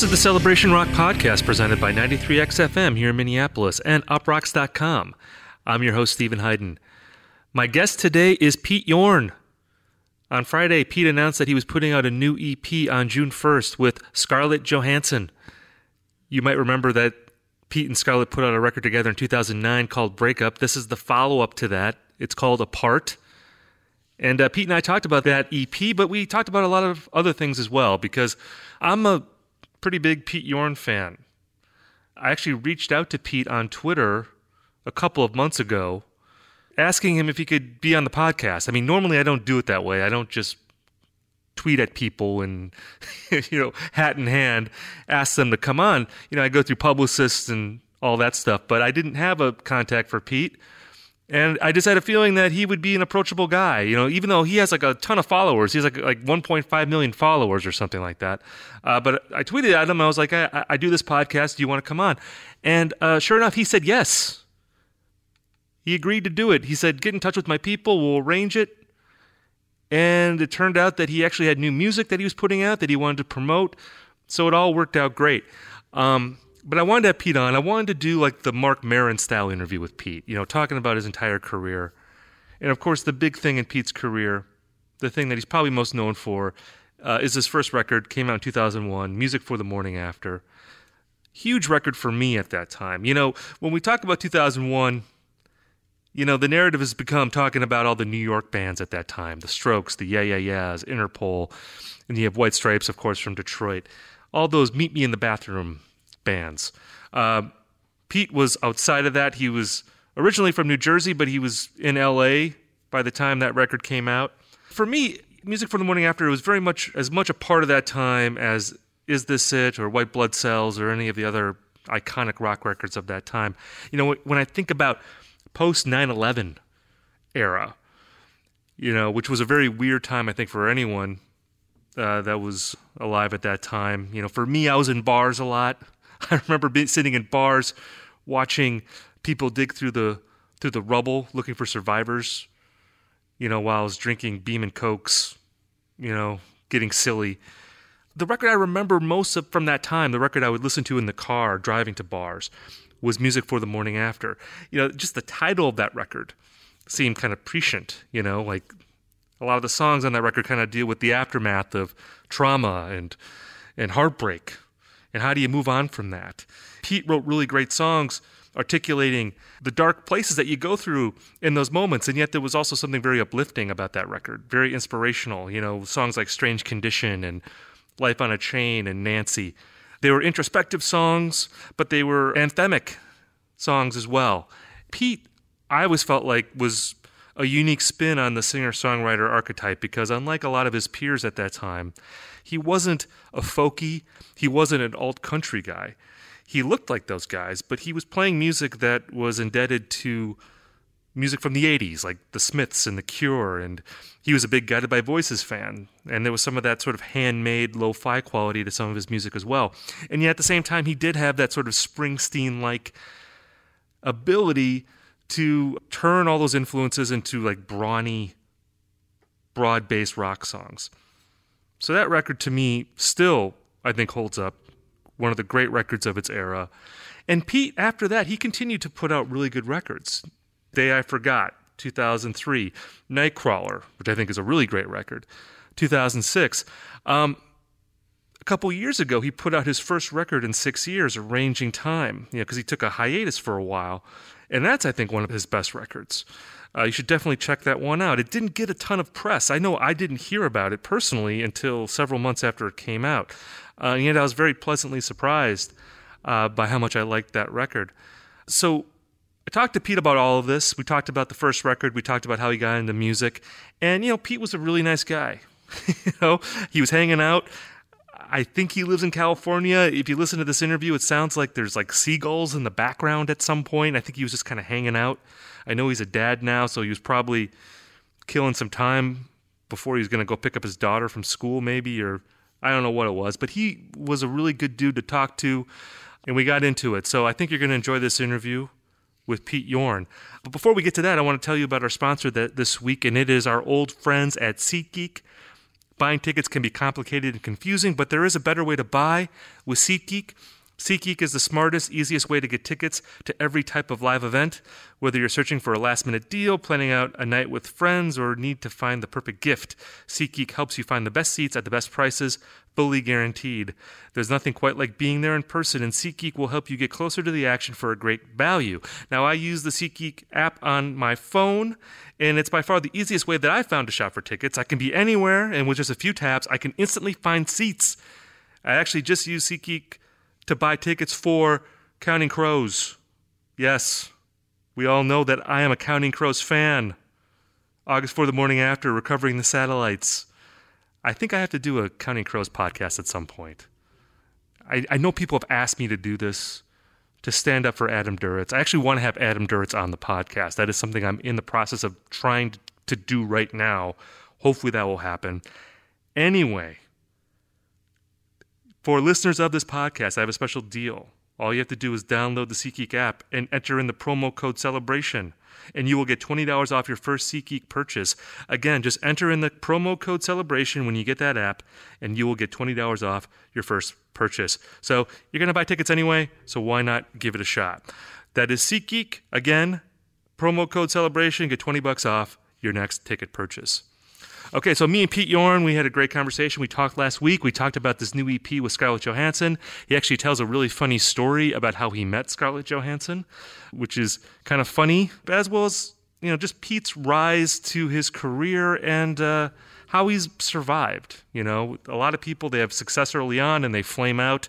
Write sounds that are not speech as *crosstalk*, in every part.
This is the Celebration Rock podcast presented by 93XFM here in Minneapolis and uproxx.com. I'm your host, Steven Hyden. My guest today is Pete Yorn. On Friday, Pete announced that he was putting out a new EP on June 1st with Scarlett Johansson. You might remember that Pete and Scarlett put out a record together in 2009 called Breakup. This is the follow up to that. It's called Apart. And uh, Pete and I talked about that EP, but we talked about a lot of other things as well because I'm a pretty big Pete Yorn fan. I actually reached out to Pete on Twitter a couple of months ago asking him if he could be on the podcast. I mean, normally I don't do it that way. I don't just tweet at people and *laughs* you know, hat in hand ask them to come on. You know, I go through publicists and all that stuff, but I didn't have a contact for Pete. And I just had a feeling that he would be an approachable guy, you know, even though he has like a ton of followers. He's like like 1.5 million followers or something like that. Uh, but I tweeted at him. I was like, I, I do this podcast. Do you want to come on? And uh, sure enough, he said yes. He agreed to do it. He said, get in touch with my people. We'll arrange it. And it turned out that he actually had new music that he was putting out that he wanted to promote. So it all worked out great. Um, but I wanted to have Pete on. I wanted to do like the Marc Maron style interview with Pete, you know, talking about his entire career. And of course, the big thing in Pete's career, the thing that he's probably most known for, uh, is his first record, came out in 2001, Music for the Morning After. Huge record for me at that time. You know, when we talk about 2001, you know, the narrative has become talking about all the New York bands at that time the Strokes, the Yeah Yeah Yeahs, Interpol, and you have White Stripes, of course, from Detroit. All those Meet Me in the Bathroom bands. Uh, Pete was outside of that. He was originally from New Jersey, but he was in LA by the time that record came out. For me, Music for the Morning After was very much as much a part of that time as Is This It or White Blood Cells or any of the other iconic rock records of that time. You know, when I think about post 9 11 era, you know, which was a very weird time, I think, for anyone uh, that was alive at that time. You know, for me, I was in bars a lot. *laughs* I remember being, sitting in bars watching people dig through the through the rubble looking for survivors. You know, while I was drinking Beam and Cokes, you know, getting silly. The record I remember most of from that time, the record I would listen to in the car driving to bars, was Music for the Morning After. You know, just the title of that record seemed kind of prescient, you know, like a lot of the songs on that record kind of deal with the aftermath of trauma and and heartbreak and how do you move on from that? Pete wrote really great songs articulating the dark places that you go through in those moments. And yet there was also something very uplifting about that record very inspirational you know songs like strange condition and life on a chain and nancy. They were introspective songs but they were anthemic songs as well. Pete i always felt like was a unique spin on the singer songwriter archetype because unlike a lot of his peers at that time he wasn't a folky, he wasn't an alt country guy. He looked like those guys, but he was playing music that was indebted to music from the 80s, like The Smiths and The Cure, and he was a big Guided by Voices fan, and there was some of that sort of handmade lo fi quality to some of his music as well. And yet at the same time, he did have that sort of Springsteen like ability to turn all those influences into like brawny, broad based rock songs. So that record to me still, I think, holds up. One of the great records of its era. And Pete, after that, he continued to put out really good records. Day I Forgot, 2003. Nightcrawler, which I think is a really great record, 2006. Um, a couple years ago, he put out his first record in six years, Arranging Time, you know, because he took a hiatus for a while. And that's, I think, one of his best records. Uh, you should definitely check that one out. It didn't get a ton of press. I know I didn't hear about it personally until several months after it came out. Uh, and yet I was very pleasantly surprised uh, by how much I liked that record. So I talked to Pete about all of this. We talked about the first record. We talked about how he got into music. And, you know, Pete was a really nice guy. *laughs* you know, he was hanging out. I think he lives in California. If you listen to this interview, it sounds like there's like seagulls in the background at some point. I think he was just kind of hanging out. I know he's a dad now, so he was probably killing some time before he was going to go pick up his daughter from school, maybe, or I don't know what it was. But he was a really good dude to talk to, and we got into it. So I think you're going to enjoy this interview with Pete Yorn. But before we get to that, I want to tell you about our sponsor that this week, and it is our old friends at SeatGeek. Buying tickets can be complicated and confusing, but there is a better way to buy with SeatGeek. SeatGeek is the smartest, easiest way to get tickets to every type of live event. Whether you're searching for a last minute deal, planning out a night with friends, or need to find the perfect gift, SeatGeek helps you find the best seats at the best prices, fully guaranteed. There's nothing quite like being there in person, and SeatGeek will help you get closer to the action for a great value. Now, I use the SeatGeek app on my phone, and it's by far the easiest way that I've found to shop for tickets. I can be anywhere, and with just a few taps, I can instantly find seats. I actually just use SeatGeek to buy tickets for Counting Crows. Yes, we all know that I am a Counting Crows fan. August for the morning after, recovering the satellites. I think I have to do a Counting Crows podcast at some point. I, I know people have asked me to do this, to stand up for Adam Duritz. I actually want to have Adam Duritz on the podcast. That is something I'm in the process of trying to do right now. Hopefully that will happen. Anyway, for listeners of this podcast, I have a special deal. All you have to do is download the SeatGeek app and enter in the promo code celebration, and you will get $20 off your first SeatGeek purchase. Again, just enter in the promo code celebration when you get that app, and you will get $20 off your first purchase. So you're going to buy tickets anyway, so why not give it a shot? That is SeatGeek. Again, promo code celebration, get 20 bucks off your next ticket purchase. Okay, so me and Pete Yorn, we had a great conversation. We talked last week. We talked about this new EP with Scarlett Johansson. He actually tells a really funny story about how he met Scarlett Johansson, which is kind of funny, as well as you know just Pete's rise to his career and uh, how he's survived. You know, a lot of people they have success early on and they flame out,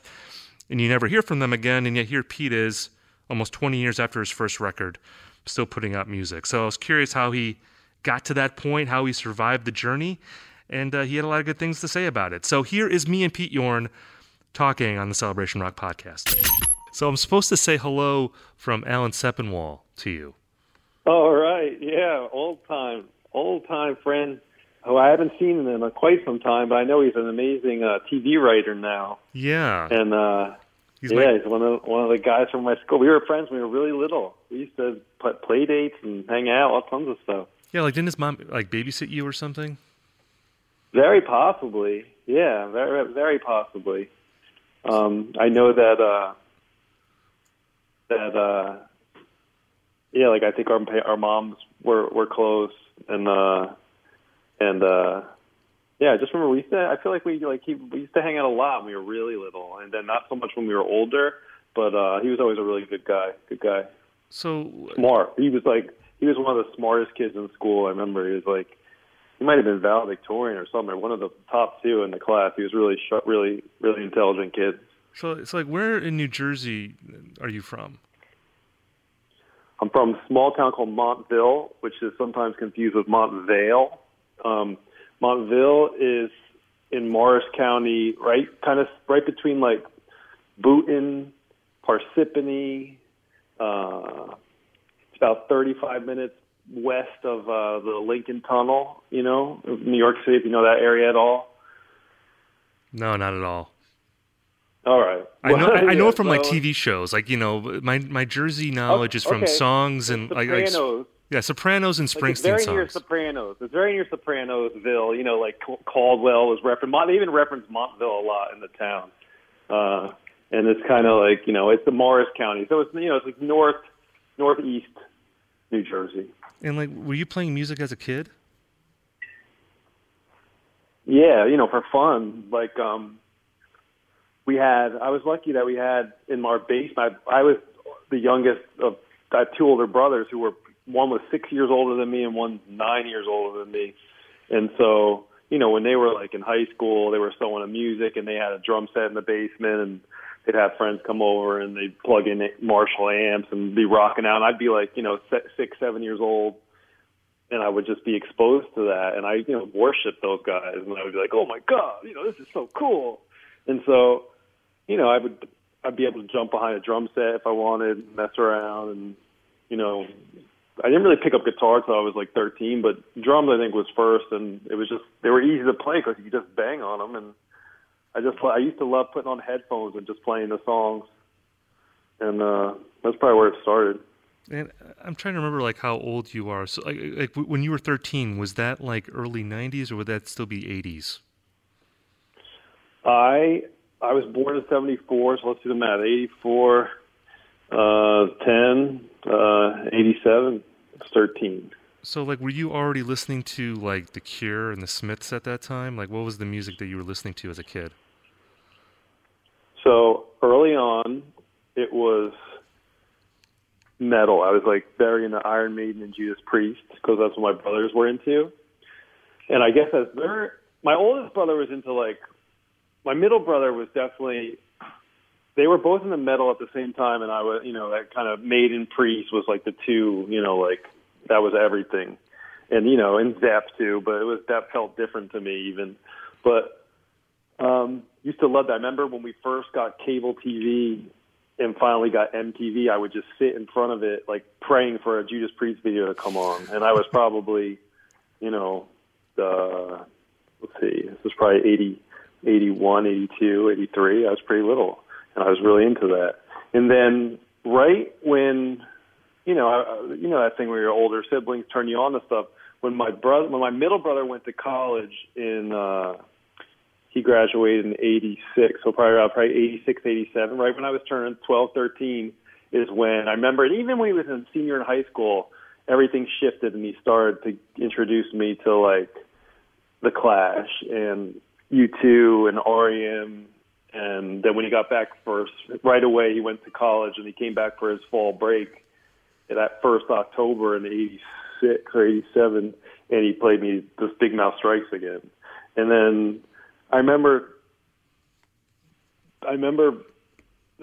and you never hear from them again. And yet here Pete is, almost 20 years after his first record, still putting out music. So I was curious how he got to that point, how he survived the journey, and uh, he had a lot of good things to say about it. So here is me and Pete Yorn talking on the Celebration Rock podcast. So I'm supposed to say hello from Alan Sepinwall to you. All right, yeah, old time, old time friend who I haven't seen in quite some time, but I know he's an amazing uh, TV writer now. Yeah, and uh, he's yeah, he's one of one of the guys from my school. We were friends when we were really little. We used to play dates and hang out, all tons of stuff. Yeah, like didn't his mom like babysit you or something? Very possibly. Yeah, very very possibly. Um, I know that uh, that uh, yeah, like I think our our moms were were close and uh, and uh, yeah, I just remember we used to. I feel like we like he, we used to hang out a lot when we were really little, and then not so much when we were older. But uh, he was always a really good guy. Good guy. So smart. He was like he was one of the smartest kids in school. I remember he was like he might have been valedictorian or something, or one of the top two in the class. He was really sharp, really really intelligent kid. So it's like where in New Jersey are you from? I'm from a small town called Montville, which is sometimes confused with Montvale. Um, Montville is in Morris County, right, kind of right between like Boonton, Parsippany, uh, about 35 minutes west of uh, the Lincoln Tunnel, you know, New York City, if you know that area at all. No, not at all. All right. I know. I *laughs* know it from so, like TV shows. Like you know, my my Jersey knowledge is from songs and Sopranos. like, like yeah, Sopranos and Springsteen like it's very songs. near Sopranos. It's very near Sopranosville. You know, like Caldwell was referenced. They even reference Montville a lot in the town. Uh, and it's kind of like you know, it's the Morris County, so it's you know, it's like north northeast New Jersey. And like, were you playing music as a kid? Yeah, you know, for fun. Like, um, we had. I was lucky that we had in our basement. I, I was the youngest of. I have two older brothers who were one was six years older than me and one nine years older than me, and so you know when they were like in high school, they were still into music and they had a drum set in the basement and they'd have friends come over and they'd plug in Marshall amps and be rocking out. And I'd be like, you know, six, seven years old, and I would just be exposed to that, and I, you know, worship those guys, and I would be like, oh my god, you know, this is so cool. and so you know I would I'd be able to jump behind a drum set if I wanted, mess around, and you know I didn't really pick up guitar until I was like 13, but drums I think was first, and it was just they were easy to play because you could just bang on them, and I just I used to love putting on headphones and just playing the songs, and uh, that's probably where it started. And I'm trying to remember like how old you are. So like, like when you were 13, was that like early 90s or would that still be 80s? I I was born in 74, so let's do the math. 84, uh, 10, uh, 87, 13. So like were you already listening to like The Cure and the Smiths at that time? Like what was the music that you were listening to as a kid? So early on, it was metal. I was like very into Iron Maiden and Judas Priest because that's what my brothers were into. And I guess as their my oldest brother was into like my middle brother was definitely they were both in the metal at the same time and I was you know that kind of Maiden Priest was like the two, you know, like that was everything. And you know, in Zepp too, but it was that felt different to me even. But um used to love that. I remember when we first got cable TV and finally got MTV, I would just sit in front of it, like praying for a Judas Priest video to come on. And I was probably, you know, the, let's see, this was probably 80, 81, 82, 83. I was pretty little and I was really into that. And then right when, you know, you know that thing where your older siblings turn you on to stuff. When my brother, when my middle brother went to college in, uh, he graduated in 86, so probably around probably 86, 87, right when I was turning 12, 13 is when I remember, and even when he was in senior in high school, everything shifted and he started to introduce me to like The Clash and U2 and REM. And then when he got back first, right away he went to college and he came back for his fall break that first October in 86 or 87 and he played me this Big Mouth Strikes again. And then I remember, I remember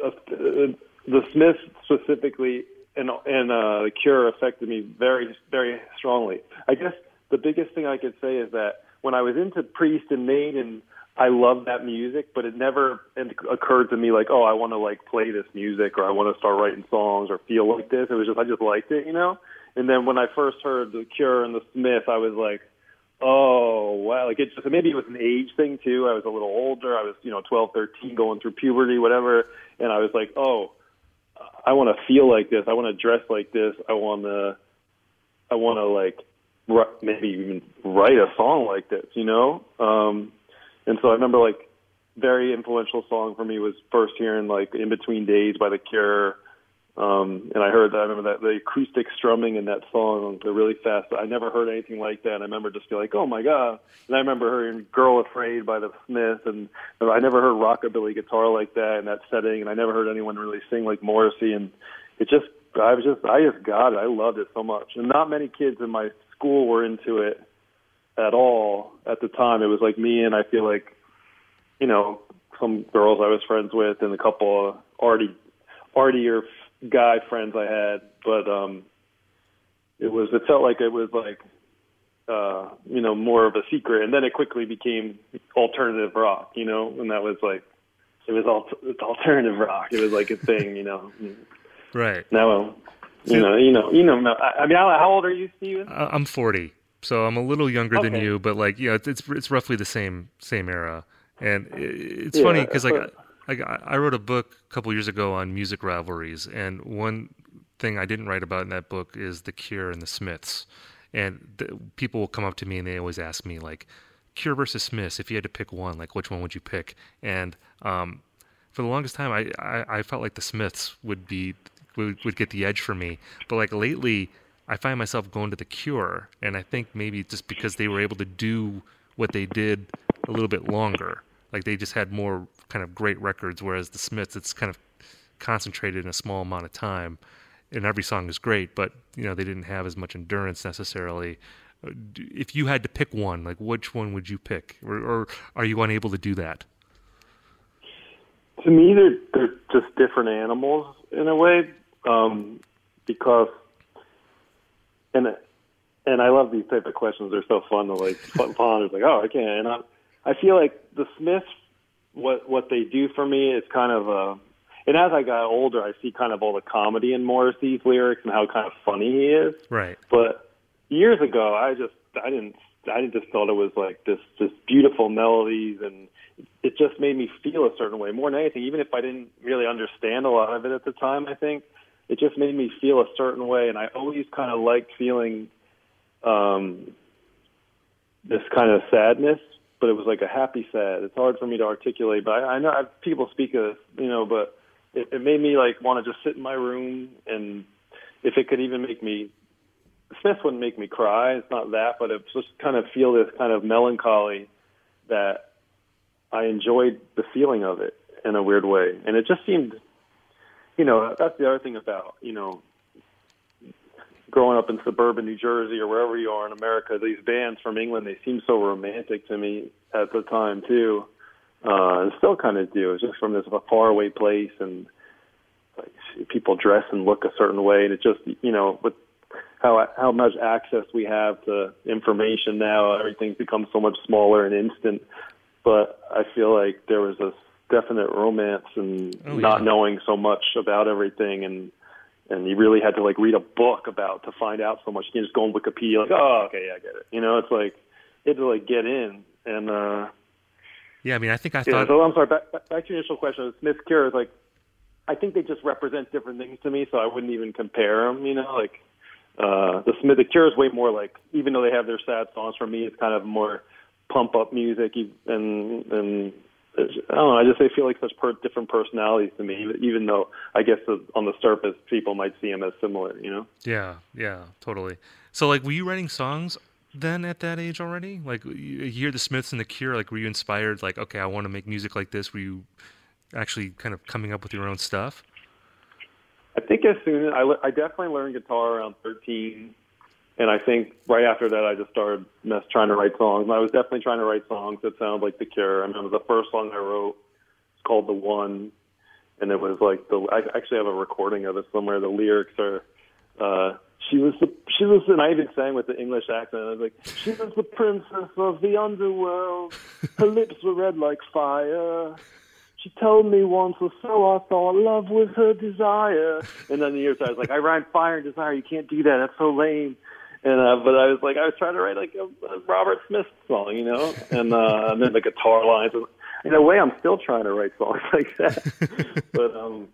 uh, the Smiths specifically and and uh, the Cure affected me very very strongly. I guess the biggest thing I could say is that when I was into Priest and Maiden, I loved that music, but it never occurred to me like, oh, I want to like play this music or I want to start writing songs or feel like this. It was just I just liked it, you know. And then when I first heard the Cure and the Smiths, I was like, Oh wow! Like it just maybe it was an age thing too. I was a little older. I was you know twelve, thirteen, going through puberty, whatever. And I was like, oh, I want to feel like this. I want to dress like this. I want to, I want to like maybe even write a song like this, you know. Um, and so I remember like very influential song for me was first hearing like "In Between Days" by The Cure. Um, and I heard that. I remember that the acoustic strumming in that song, the really fast. I never heard anything like that. And I remember just being like, "Oh my god!" And I remember hearing "Girl Afraid" by the Smiths, and I never heard rockabilly guitar like that in that setting. And I never heard anyone really sing like Morrissey. And it just, I was just, I just got it. I loved it so much. And not many kids in my school were into it at all at the time. It was like me and I feel like, you know, some girls I was friends with and a couple of already, artier guy friends I had, but um it was it felt like it was like uh you know more of a secret and then it quickly became alternative rock, you know, and that was like it was all it's alternative rock. It was like a thing, you know. *laughs* Right. Now you know, you know, you know. I mean, how, how old are you, Steven? I'm 40, so I'm a little younger Okay. than you, but like, yeah, it's it's, it's roughly the same same era. And it's Yeah, funny because like I I wrote a book a couple years ago on music rivalries, and one thing I didn't write about in that book is the Cure and the Smiths. And the, people will come up to me and they always ask me like, Cure versus Smiths. If you had to pick one, like which one would you pick? And um, for the longest time, I, I, I felt like the Smiths would be would, would get the edge for me. But like lately, I find myself going to the Cure, and I think maybe just because they were able to do what they did a little bit longer, like they just had more kind of great records, whereas the Smiths, it's kind of concentrated in a small amount of time, and every song is great, but you know they didn't have as much endurance necessarily. Uh, If you had to pick one, like which one would you pick, or, or are you unable to do that? to me they're they're just different animals in a way um because and and I love these type of questions they're so fun to like ponder like oh I can't and I I feel like the Smiths what what they do for me is kind of a. And as I got older, I see kind of all the comedy in Morrissey's lyrics and how kind of funny he is. Right. But years ago, I just I didn't I just thought it was like this this beautiful melodies and it just made me feel a certain way more than anything. Even if I didn't really understand a lot of it at the time, I think it just made me feel a certain way, and I always kind of liked feeling um, this kind of sadness, but it was like a happy sad. It's hard for me to articulate, but I, I know I, people speak of this, you know, but it, it made me like want to just sit in my room, and if it could even make me Smith wouldn't make me cry. It's not that, but it just kind of feel this kind of melancholy that I enjoyed the feeling of it in a weird way, and it just seemed, you know, that's the other thing about you know growing up in suburban New Jersey or wherever you are in America. These bands from England they seem so romantic to me at the time too, uh, and still kind of do. It's just from this faraway place and like people dress and look a certain way, and it just you know with how how much access we have to information now. Everything's become so much smaller and instant. But I feel like there was a definite romance and Oh, not knowing so much about everything and and you really had to like read a book about to find out so much. You can just go on Wikipedia like, oh okay, yeah, I get it. You know, it's like you had to like get in and uh Yeah, I mean, I think I yeah, thought. so I'm sorry. Back, back to your initial question. of Smith Cure is like, I think they just represent different things to me, so I wouldn't even compare them. You know, like uh, the Smith the Cure is way more like, even though they have their sad songs, for me, it's kind of more pump up music, and and I don't know. I just they feel like such per- different personalities to me, even- though I guess the, on the surface people might see them as similar. You know. Yeah, yeah, totally. So, like, were you writing songs then at that age already? Like, you hear the Smiths and the Cure. Like, were you inspired? Like, okay, I want to make music like this. Were you actually kind of coming up with your own stuff? I think as soon as I, I definitely learned guitar around 13, and I think right after that I just started mess trying to write songs. And I was definitely trying to write songs that sounded like The Cure. I remember the first song I wrote was called The One, and it was like the I actually have a recording of it somewhere. The lyrics are. Uh, she was the she was and I even sang with the English accent. I was like, she was the princess of the underworld. Her lips were red like fire. She told me once or so I thought love was her desire. And then the years I was like, I rhyme fire and desire. You can't do that. That's so lame. And uh, but I was like, I was trying to write like a, a Robert Smith song, you know, and uh, and then the guitar lines. And in a way, I'm still trying to write songs *laughs* like that. *laughs* but um,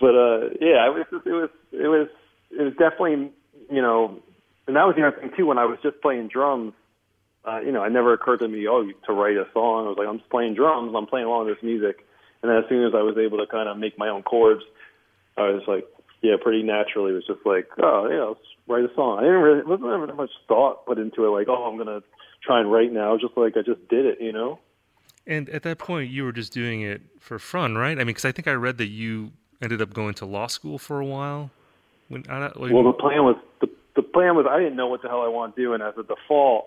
but uh, yeah, it was just, it was it was it was definitely you know, and that was the other thing too. When I was just playing drums, uh, you know, it never occurred to me, oh, to write a song. I was like, I'm just playing drums. I'm playing along with this music. And then as soon as I was able to kind of make my own chords, I was like, yeah, pretty naturally. It was just like, oh, yeah, let's write a song. I didn't really, wasn't ever that much thought put into it. Like, oh, I'm gonna try and write now. Just like I just did it, you know. And at that point, you were just doing it for fun, right? I mean, because I think I read that you ended up going to law school for a while. When I, don't- like, Well, the plan was the the plan was I didn't know what the hell I wanted to do, and as a default,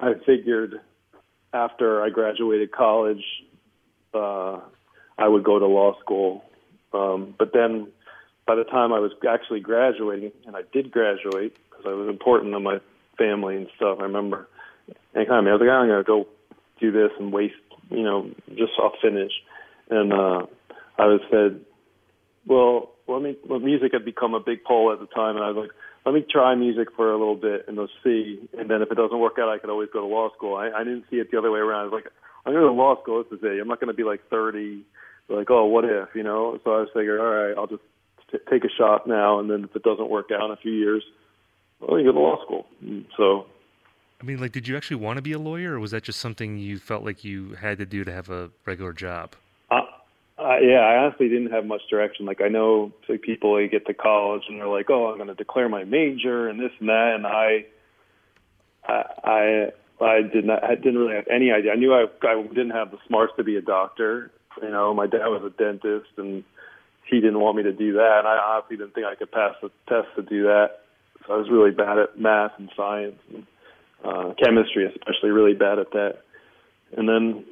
I figured after I graduated college, uh, I would go to law school. Um, but then, by the time I was actually graduating, and I did graduate because I was important to my family and stuff. I remember, and kind of I was like, I'm gonna go do this and waste, you know, just I'll finish. And uh, I was said, well, let me. Well, music had become a big pull at the time, and I was like, let me try music for a little bit and let's see. And then if it doesn't work out, I could always go to law school. I, I didn't see it the other way around. I was like, I'm going to law school. This is it. I'm not going to be like 30, like, oh, what if, you know? So I was figuring, all right, I'll just t- take a shot now, and then if it doesn't work out in a few years, well, you go to law school. And so I mean, like, did you actually want to be a lawyer, or was that just something you felt like you had to do to have a regular job? Uh, uh, yeah, I honestly didn't have much direction. Like I know like people they get to college and they're like, "Oh, I'm going to declare my major and this and that," and I, I, I, I did not. I didn't really have any idea. I knew I, I didn't have the smarts to be a doctor. You know, my dad was a dentist, and he didn't want me to do that. And I honestly didn't think I could pass the test to do that. So I was really bad at math and science and uh, chemistry, especially really bad at that. And then,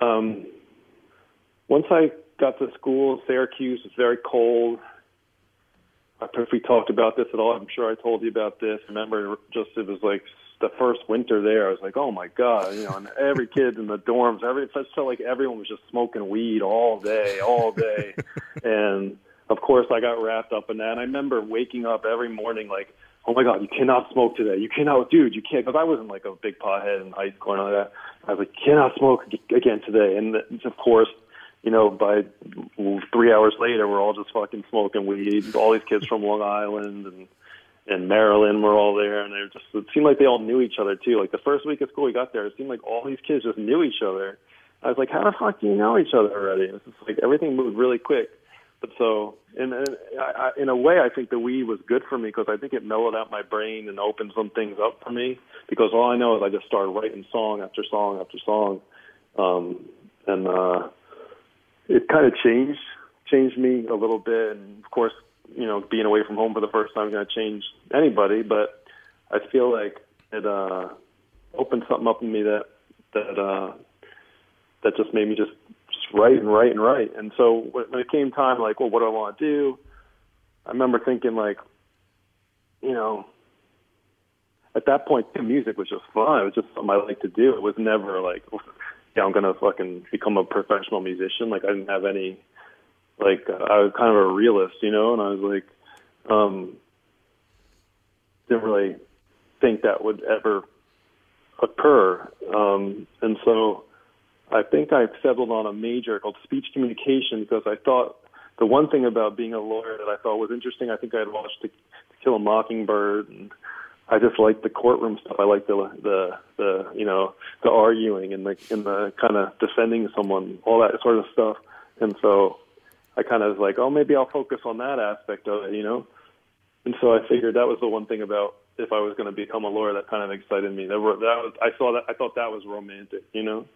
um, once I got to school, Syracuse was very cold. I don't know if we talked about this at all. I'm sure I told you about this. Remember, just it was like the first winter there, I was like, oh my god, you know, and every kid in the dorms, every it felt like everyone was just smoking weed all day, all day, *laughs* and of course I got wrapped up in that. And I remember waking up every morning like, oh my god, you cannot smoke today, you cannot, dude, you can't, because I wasn't like a big pothead in high school and all that. I was like, cannot smoke again today, and of course you know, by three hours later, we're all just fucking smoking weed. All these kids from Long Island and and Maryland were all there, and they just it seemed like they all knew each other too. Like the first week of school we got there, it seemed like all these kids just knew each other. I was like, how the fuck do you know each other already? It's just like everything moved really quick. But so, in in, I, in a way, I think the weed was good for me because I think it mellowed out my brain and opened some things up for me. Because all I know is I just started writing song after song after song, um, and uh, it kind of changed changed me a little bit. And of course, you know, being away from home for the first time is going to change anybody. But I feel like it uh, opened something up in me that that uh, that just made me just just write and write and write. And so when it came time, like, well, what do I want to do? I remember thinking like, you know, at that point, music was just fun. It was just something I liked to do. It was never like, *laughs* yeah, I'm gonna fucking become a professional musician. Like I didn't have any, like I was kind of a realist, you know, and I was like, um, didn't really think that would ever occur. Um, and so I think I settled on a major called speech communication because I thought the one thing about being a lawyer that I thought was interesting, I think I had watched To, Kill a Mockingbird and I just like the courtroom stuff. I like the the the you know the arguing and the and the kind of defending someone, all that sort of stuff. And so I kind of was like, oh, maybe I'll focus on that aspect of it, you know. And so I figured that was the one thing about if I was going to become a lawyer that kind of excited me. That, that was I saw that I thought that was romantic, you know.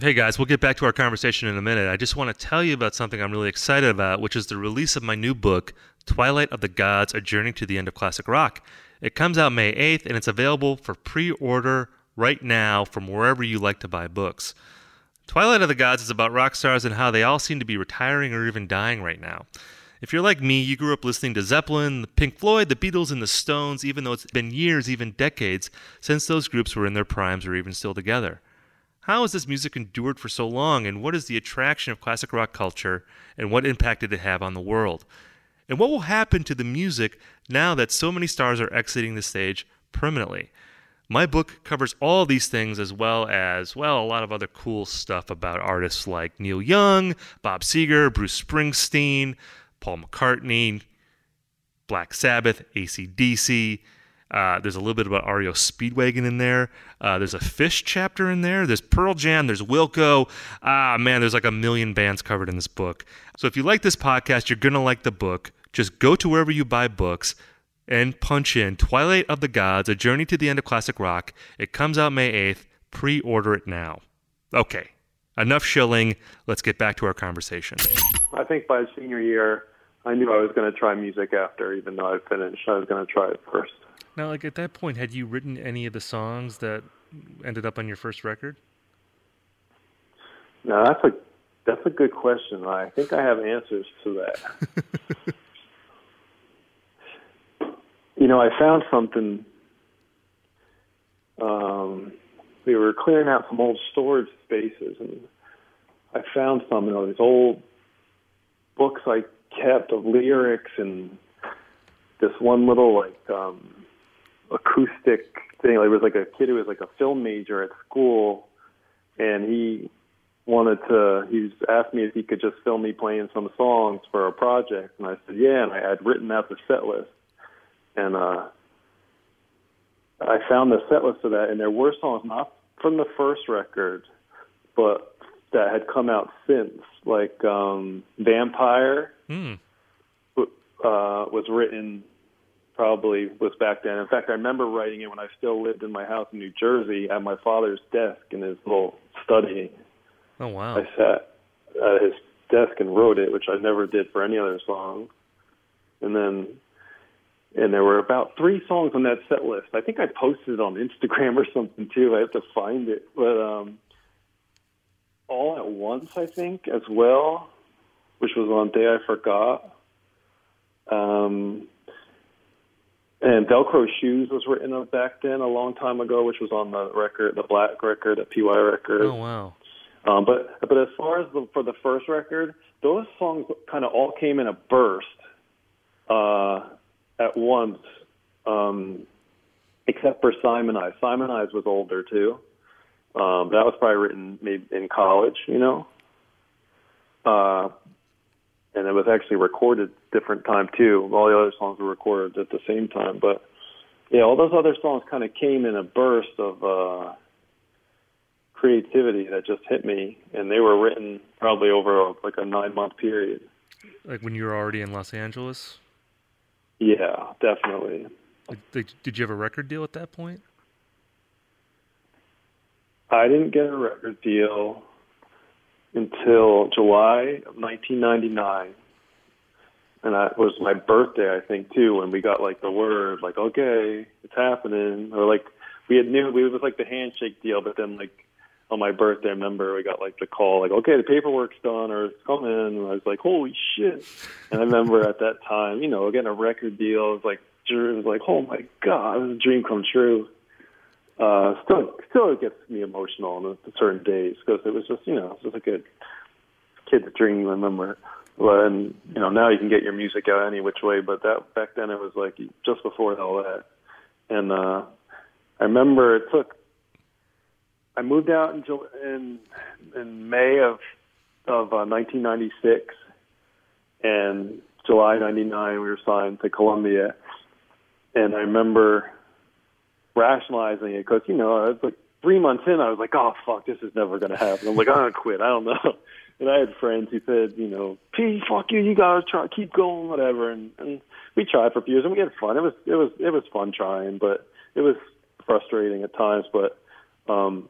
Hey guys, we'll get back to our conversation in a minute. I just want to tell you about something I'm really excited about, which is the release of my new book, Twilight of the Gods: A Journey to the End of Classic Rock. It comes out May 8th and it's available for pre order right now from wherever you like to buy books. Twilight of the Gods is about rock stars and how they all seem to be retiring or even dying right now. If you're like me, you grew up listening to Zeppelin, Pink Floyd, the Beatles, and the Stones, even though it's been years, even decades, since those groups were in their primes or even still together. How has this music endured for so long, and what is the attraction of classic rock culture, and what impact did it have on the world? And what will happen to the music now that so many stars are exiting the stage permanently? My book covers all these things as well as, well, a lot of other cool stuff about artists like Neil Young, Bob Seger, Bruce Springsteen, Paul McCartney, Black Sabbath, ACDC. Uh, there's a little bit about REO Speedwagon in there. Uh, there's a Phish chapter in there. There's Pearl Jam. There's Wilco. Ah, man, there's like a million bands covered in this book. So if you like this podcast, you're going to like the book. Just go to wherever you buy books and punch in Twilight of the Gods, A Journey to the End of Classic Rock. It comes out May 8th. Pre order it now. Okay, enough shilling. Let's get back to our conversation. I think by senior year, I knew I was going to try music after, even though I finished. I was going to try it first. Now, like at that point, had you written any of the songs that ended up on your first record? No, that's a that's a good question. I think I have answers to that. *laughs* you know, I found something. Um, we were clearing out some old storage spaces, and I found some of these old books I kept of lyrics and this one little like um, acoustic thing. Like, it was like a kid who was like a film major at school, and he wanted to. He asked me if he could just film me playing some songs for a project, and I said yeah. And I had written out the set list and uh, I found the set list of that, and there were songs not from the first record, but that had come out since, like um, "Vampire." Mm. Uh, was written probably was back then. In fact, I remember writing it when I still lived in my house in New Jersey at my father's desk in his little study. Oh wow! I sat at his desk and wrote it, which I never did for any other song. And then and there were about three songs on that set list. I think I posted it on Instagram *laughs* or something too. I have to find it, but um, all at once, I think, as well, which was on Day I Forgot. Um, and Velcro Shoes was written of back then a long time ago, which was on the record, the Black record, the PY record. Oh wow! Um, but but as far as the, for the first record, those songs kind of all came in a burst uh, at once, um, except for Simonize. Simonize was older too. Um, that was probably written maybe in college, you know. Uh, and it was actually recorded different time too. All the other songs were recorded at the same time, but yeah, all those other songs kind of came in a burst of uh, creativity that just hit me, and they were written probably over a, like a nine month period. Like when you were already in Los Angeles. Yeah, definitely. Did, did you have a record deal at that point? I didn't get a record deal until July of 1999. And that was my birthday, I think, too, when we got like the word, like, okay, it's happening. Or like, we had knew, it was like the handshake deal, but then like on my birthday, I remember we got like the call, like, okay, the paperwork's done or it's coming. And I was like, holy shit. And I remember at that time, you know, getting a record deal, it was like, it was like, oh my God, it was a dream come true uh, still still it gets me emotional on certain days because it was just you know it was just a good kid's dream. I remember, and you know now you can get your music out any which way, but that back then it was like just before all that, and uh, I remember it took. I moved out in in, in May of of uh, 1996, and July '99 we were signed to Columbia, and I remember rationalizing it because you know it's like three months in, I was like, oh fuck, this is never gonna happen. I'm like, I'm gonna quit. I don't know. *laughs* And I had friends who said, you know, P, fuck you, you gotta try, keep going, whatever. And, and we tried for a few years, and we had fun. It was it was it was fun trying, but it was frustrating at times. But um,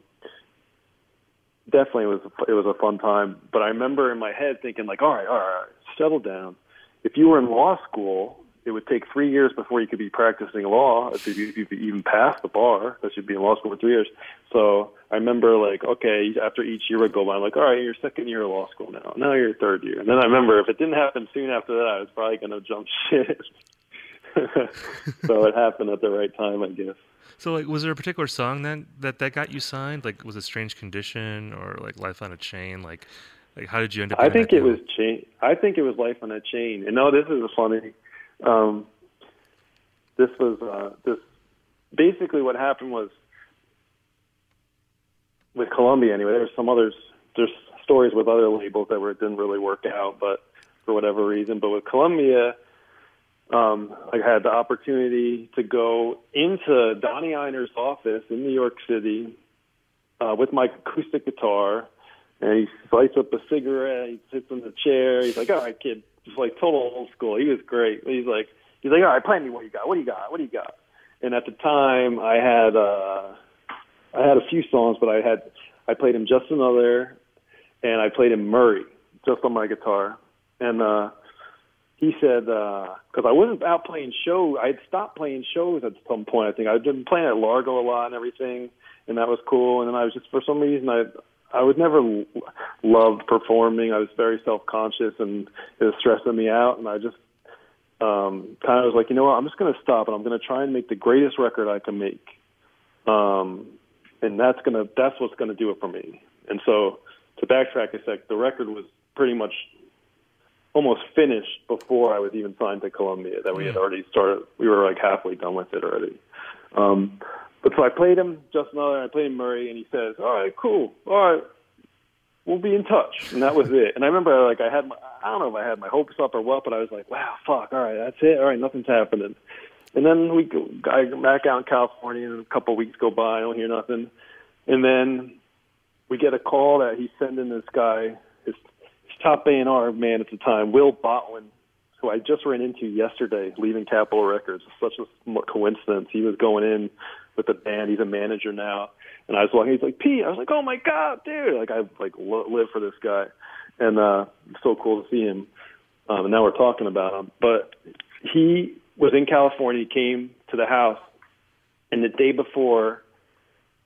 definitely it was it was a fun time. But I remember in my head thinking like, all right, all right, settle down. If you were in law school it would take three years before you could be practicing law if you, if you even pass the bar. That should be in law school for three years. So I remember like, okay, after each year would go by, I'm like, all right, you're second year of law school now. Now you're third year. And then I remember if it didn't happen soon after that, I was probably going to jump *laughs* shit. *laughs* so it happened at the right time, I guess. So, like, was there a particular song that that that got you signed? Like, was it "Strange Condition" or like "Life on a Chain"? Like, like how did you end up? I think it deal? was chain. I think it was "Life on a Chain." And no, this is a funny um, this was uh, this basically what happened was with Columbia anyway. There's some others. There's stories with other labels that were didn't really work out, but for whatever reason. But with Columbia, um, I had the opportunity to go into Donnie Ienner's office in New York City uh, with my acoustic guitar, and he lights up a cigarette. He sits in the chair. He's like, "All right, kid, just like total old school. He was great. He's like, he's like, all right, play me what you got. What do you got? What do you got? And at the time, I had uh, I had a few songs, but I had I played him just another, and I played him Murray just on my guitar, and uh, he said because uh, I wasn't out playing shows, I had stopped playing shows at some point. I think I'd been playing at Largo a lot and everything, and that was cool. And then I was just for some reason I I was never loved performing. I was very self conscious and it was stressing me out. And I just um, kind of was like, you know what, I'm just going to stop and I'm going to try and make the greatest record I can make. Um, and that's to, that's what's to do it for me. And so to backtrack a sec, the record was pretty much almost finished before I was even signed to Columbia. That we had already started. We were like halfway done with it already. Um, but so I played him just another. I played him Murray, and he says, "All right, cool. All right, we'll be in touch." And that was it. And I remember, like, I had my, I don't know if I had my hopes up or what, but I was like, "Wow, fuck. All right, that's it. All right, nothing's happening." And then we go I back out in California, and a couple of weeks go by. I don't hear nothing. And then we get a call that he's sending this guy, his top A&R man at the time, Will Botwin, who I just ran into yesterday, leaving Capitol Records. Such a coincidence. He was going in with the band. He's a manager now. And I was walking. He's like, Pete. I was like, oh my god, dude! Like I like lo- live for this guy, and uh, it's so cool to see him. Um, and now we're talking about him. But he was in California. He came to the house, and the day before,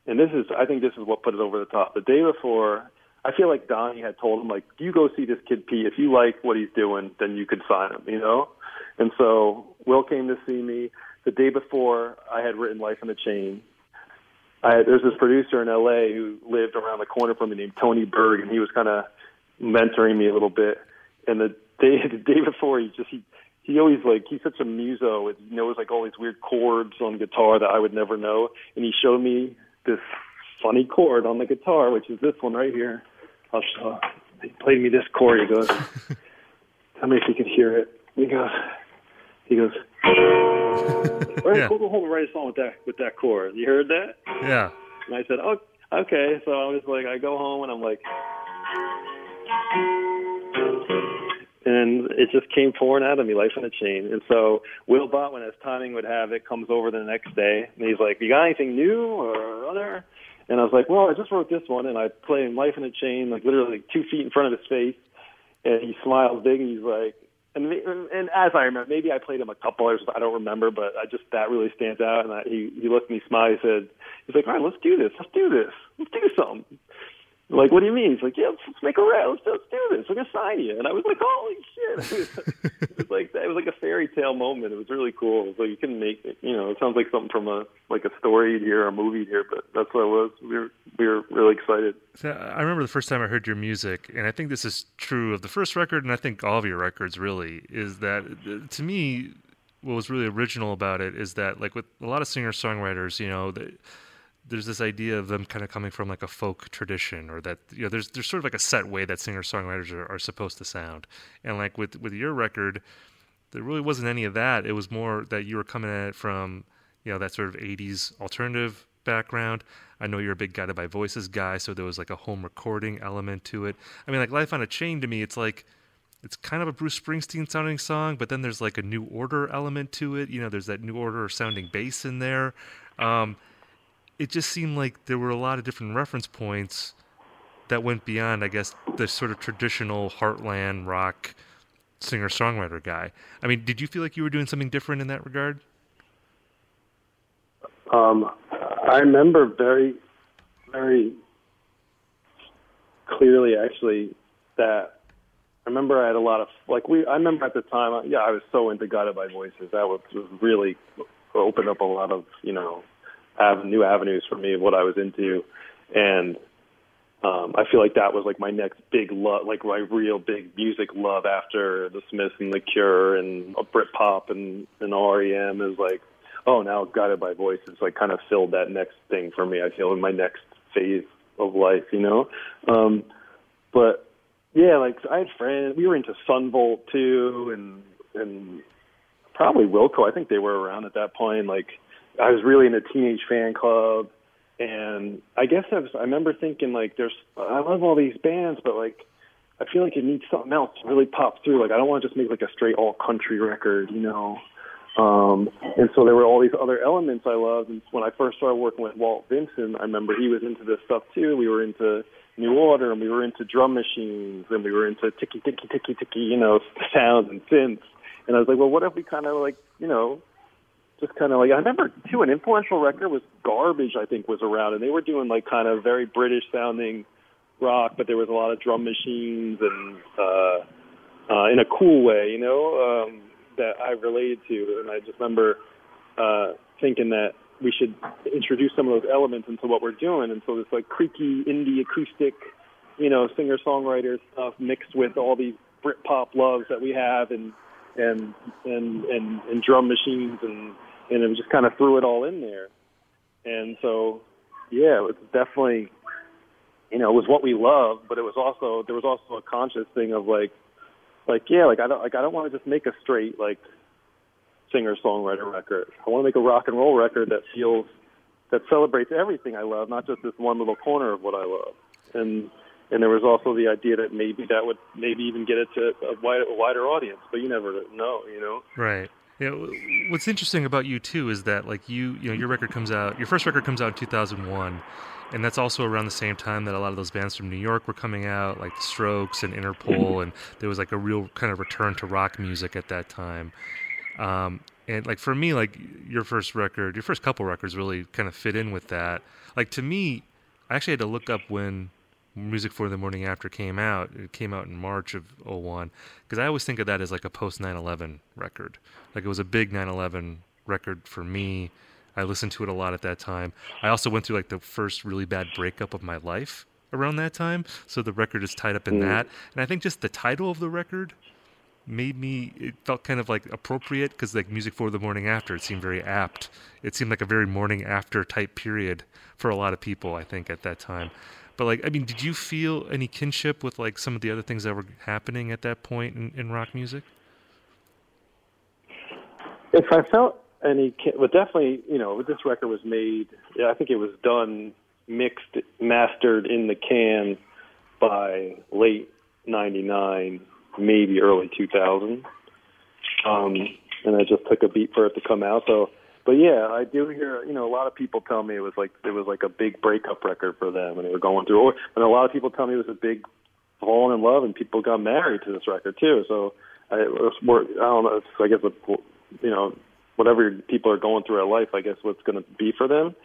and this is, I think this is what put it over the top. The day before, I feel like Donnie had told him, like, you go see this kid Pete. If you like what he's doing, then you could sign him, you know. And so Will came to see me the day before I had written Life in a Chain. I had, there's this producer in LA who lived around the corner from me named Tony Berg, and he was kind of mentoring me a little bit. And the day *laughs* the day before, he just he he always like he's such a muso. He knows like all these weird chords on guitar that I would never know. And he showed me this funny chord on the guitar, which is this one right here. I'll show. Uh, he played me this chord. He goes, *laughs* "Tell me if you can hear it." He goes, he goes. *laughs* All right, Yeah. cool, go home and write a song with that with that chord. You heard that? Yeah. And I said, oh, okay. So I was like, I go home and I'm like, and it just came pouring out of me, Life on a Chain. And so Will Botwin, as timing would have it, comes over the next day and he's like, you got anything new or other? And I was like, well, I just wrote this one and I play him Life on a Chain, like literally like two feet in front of his face. And he smiles big and he's like, and and as I remember, maybe I played him a couple others, I don't remember, but I just that really stands out. And I, he he looked at me, smiled, he said, he's like, all right, let's do this, let's do this, let's do something. Like, what do you mean? He's like, yeah, let's, let's make a rap, let's, let's do this, we're gonna sign you. And I was like, holy shit! *laughs* it was like it was like a fairy tale moment. It was really cool. Like you couldn't make it, you know, it sounds like something from a like a story here, or a movie here, but that's what it was. We were we were really excited. So I remember the first time I heard your music, and I think this is true of the first record, and I think all of your records really, is that uh, to me, what was really original about it is that, like with a lot of singer songwriters, you know, they, there's this idea of them kind of coming from like a folk tradition, or that you know, there's there's sort of like a set way that singer songwriters are, are supposed to sound, and like with with your record, there really wasn't any of that. It was more that you were coming at it from you know that sort of 80s alternative background. I know you're a big Guided by Voices guy, so there was like a home recording element to it. I mean, like Life on a Chain to me, it's like it's kind of a Bruce Springsteen sounding song, but then there's like a New Order element to it. You know, there's that New Order sounding bass in there. Um, it just seemed like there were a lot of different reference points that went beyond, I guess, the sort of traditional heartland rock singer songwriter guy. I mean, did you feel like you were doing something different in that regard? Um, I remember very, very clearly actually that I remember I had a lot of like we. I remember at the time, yeah, I was so into Guided by Voices. That was, was really opened up a lot of you know av- new avenues for me of what I was into, and um, I feel like that was like my next big love, like my real big music love after the Smiths and the Cure and Britpop and and REM is like oh, now Guided by Voices like kind of filled that next thing for me. I feel in my next phase of life, you know. Um, but yeah, like I had friends. We were into Son Volt too, and and probably Wilco. I think they were around at that point. Like I was really in a Teenage Fanclub, and I guess I was. I remember thinking like, there's. I love all these bands, but like. I feel like it needs something else to really pop through. Like I don't want to just make like a straight all country record, you know. Um, and so there were all these other elements I loved. And when I first started working with Walt Vincent, I remember he was into this stuff too. We were into New Order, and we were into drum machines, and we were into ticky ticky ticky ticky, you know, *laughs* sounds and synths. And I was like, well, what if we kind of like, you know, just kind of like I remember too an influential record was Garbage. I think was around, and they were doing like kind of very British sounding rock, but there was a lot of drum machines and uh, uh, in a cool way, you know. Um, that I related to, and I just remember uh, thinking that we should introduce some of those elements into what we're doing, and so this like creaky indie acoustic, you know, singer songwriter stuff mixed with all these Britpop loves that we have, and and and and, and drum machines, and and it just kind of threw it all in there, and so yeah, it was definitely, you know, it was what we loved, but it was also there was also a conscious thing of like like yeah, like I don't like I don't want to just make a straight like singer songwriter record. I want to make a rock and roll record that feels that celebrates everything I love, not just this one little corner of what I love. And and there was also the idea that maybe that would maybe even get it to a wider, a wider audience, but you never know, you know. Right. Know, what's interesting about you too is that like you, you know, your record comes out, your first record comes out in 2001, and that's also around the same time that a lot of those bands from New York were coming out, like the Strokes and Interpol, and there was like a real kind of return to rock music at that time. Um, and like for me, like your first record, your first couple records really kind of fit in with that. Like to me, I actually had to look up when Music for the Morning After came out. It came out in March of 01 because I always think of that as like a post 9/11 record. Like it was a big 9/11 record for me. I listened to it a lot at that time. I also went through like the first really bad breakup of my life around that time, so the record is tied up in mm. that. And I think just the title of the record made me it felt kind of like appropriate because like music for the morning after it seemed very apt it seemed like a very morning after type period for a lot of people i think at that time but like i mean did you feel any kinship with like some of the other things that were happening at that point in, in rock music if i felt any well, definitely you know this record was made yeah, i think it was done mixed mastered in the can by late 99 maybe early 2000. Um, and I just took a beat for it to come out. So, but yeah, I do hear you know a lot of people tell me it was like it was like a big breakup record for them, and they were going through. And a lot of people tell me it was a big falling in love, and people got married to this record too. So I, was more, I don't know. It's, I guess you know whatever people are going through in life, I guess what's going to be for them.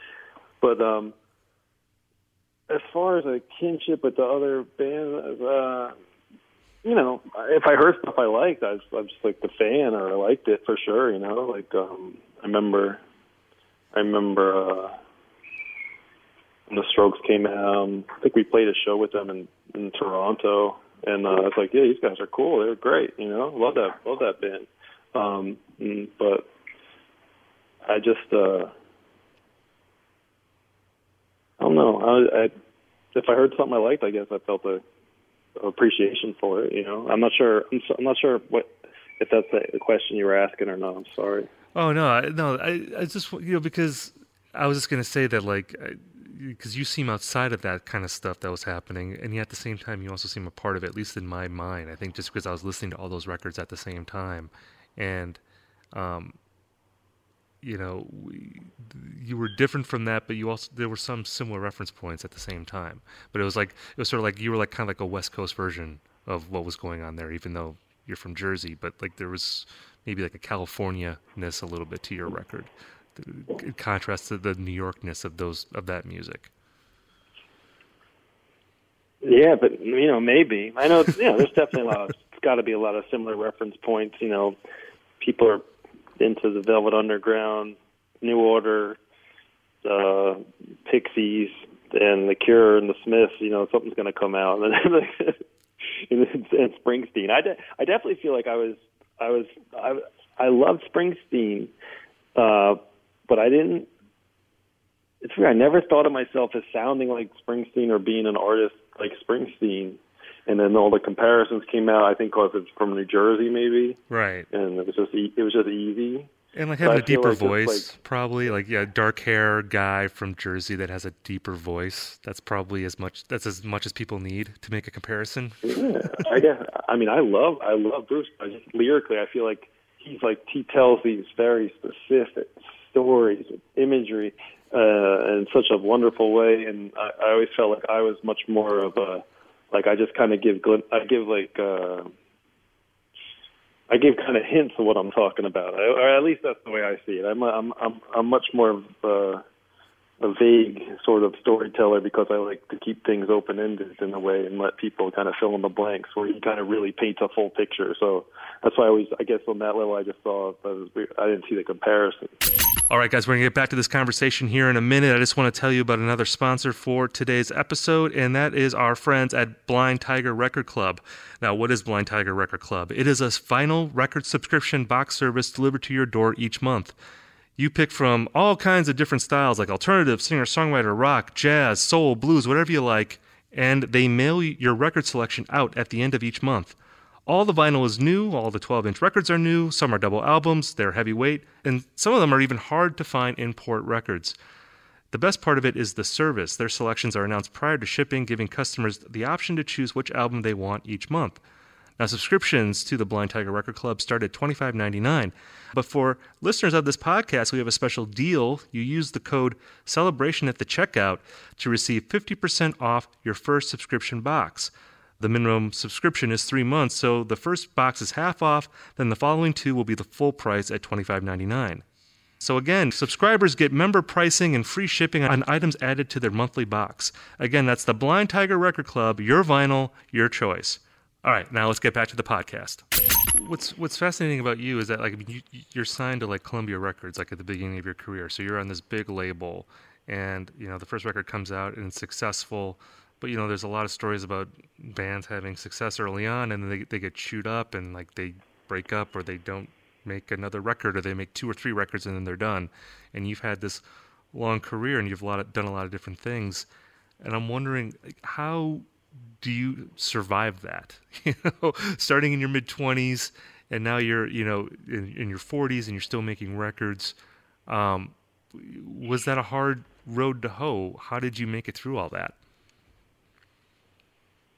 But um, as far as a kinship with the other band, uh, you know, if I heard stuff I liked, I was, I was just like the fan, or I liked it for sure. You know, like um, I remember, I remember uh, when the Strokes came out. I think we played a show with them in in Toronto, and uh, I was like, yeah, these guys are cool. They're great. You know, love that, love that band. Um, mm, but I just, uh, I don't know. I, I if I heard something I liked, I guess I felt a appreciation for it. You know, I'm not sure. I'm, so, I'm not sure what if that's the question you were asking or not. I'm sorry. Oh no, no. I I just you know because I was just gonna say that like I, because you seem outside of that kind of stuff that was happening, and yet at the same time you also seem a part of it, at least in my mind. I think just because I was listening to all those records at the same time, and um, you know, we, you were different from that, but you also there were some similar reference points at the same time. But it was like it was sort of like you were like kind of like a West Coast version of what was going on there, even though you're from Jersey. But like there was maybe like a California ness a little bit to your record, in contrast to the New Yorkness of those of that music. Yeah, but you know, maybe I know. You know, there's definitely a lot. Of, it's got to be a lot of similar reference points. You know, people are into the Velvet Underground, New Order, uh, Pixies, and The Cure and the Smiths. You know, something's going to come out, *laughs* and, and Springsteen. I, de- I definitely feel like I was I was I I loved Springsteen, uh, but I didn't. It's weird. I never thought of myself as sounding like Springsteen or being an artist like Springsteen and then all the comparisons came out. I think because it's from New Jersey, maybe. Right. And it was just it was just easy. And like having a deeper like voice, like, probably like yeah, dark hair guy from Jersey that has a deeper voice. That's probably as much. That's as much as people need to make a comparison. Yeah, I guess. I mean, I love I love Bruce. I just lyrically, I feel like he's like he tells these very specific stories, and imagery, uh, in such a wonderful way. And I, I always felt like I was much more of a like I just kind of give I give like uh, I give kind of hints of what I'm talking about, or at least that's the way I see it. I'm I'm I'm I'm much more of uh, a vague sort of storyteller because I like to keep things open ended in a way and let people kind of fill in the blanks where he kind of really paints a full picture. So that's why I always I guess on that level I just saw I didn't see the comparison. All right, guys, we're to get back to this conversation here in a minute. I just want to tell you about another sponsor for today's episode, and that is our friends at Blind Tiger Record Club. Now, what is Blind Tiger Record Club? It is a vinyl record subscription box service delivered to your door each month. You pick from all kinds of different styles like alternative, singer songwriter, rock, jazz, soul, blues, whatever you like, and they mail your record selection out at the end of each month. All the vinyl is new, all the 12 inch records are new, some are double albums, they're heavyweight, and some of them are even hard to find import records. The best part of it is the service. Their selections are announced prior to shipping, giving customers the option to choose which album they want each month. Now, subscriptions to the Blind Tiger Record Club start at $25.99. But for listeners of this podcast, we have a special deal. You use the code CELEBRATION at the checkout to receive 50% off your first subscription box. The minimum subscription is three months, so the first box is half off, then the following two will be the full price at $25.99. So again, subscribers get member pricing and free shipping on items added to their monthly box. Again, that's the Blind Tiger Record Club, your vinyl, your choice. All right, now let's get back to the podcast. What's What's fascinating about you is that like you, you're signed to like Columbia Records like at the beginning of your career, so you're on this big label, and you know the first record comes out and it's successful, but you know there's a lot of stories about bands having success early on and then they they get chewed up and like they break up or they don't make another record or they make two or three records and then they're done, and you've had this long career and you've a lot of, done a lot of different things, and I'm wondering like, how do you survive that? *laughs* You know, starting in your mid twenties, and now you're you know in, in, your forties, and you're still making records. Um, was that a hard road to hoe? How did you make it through all that?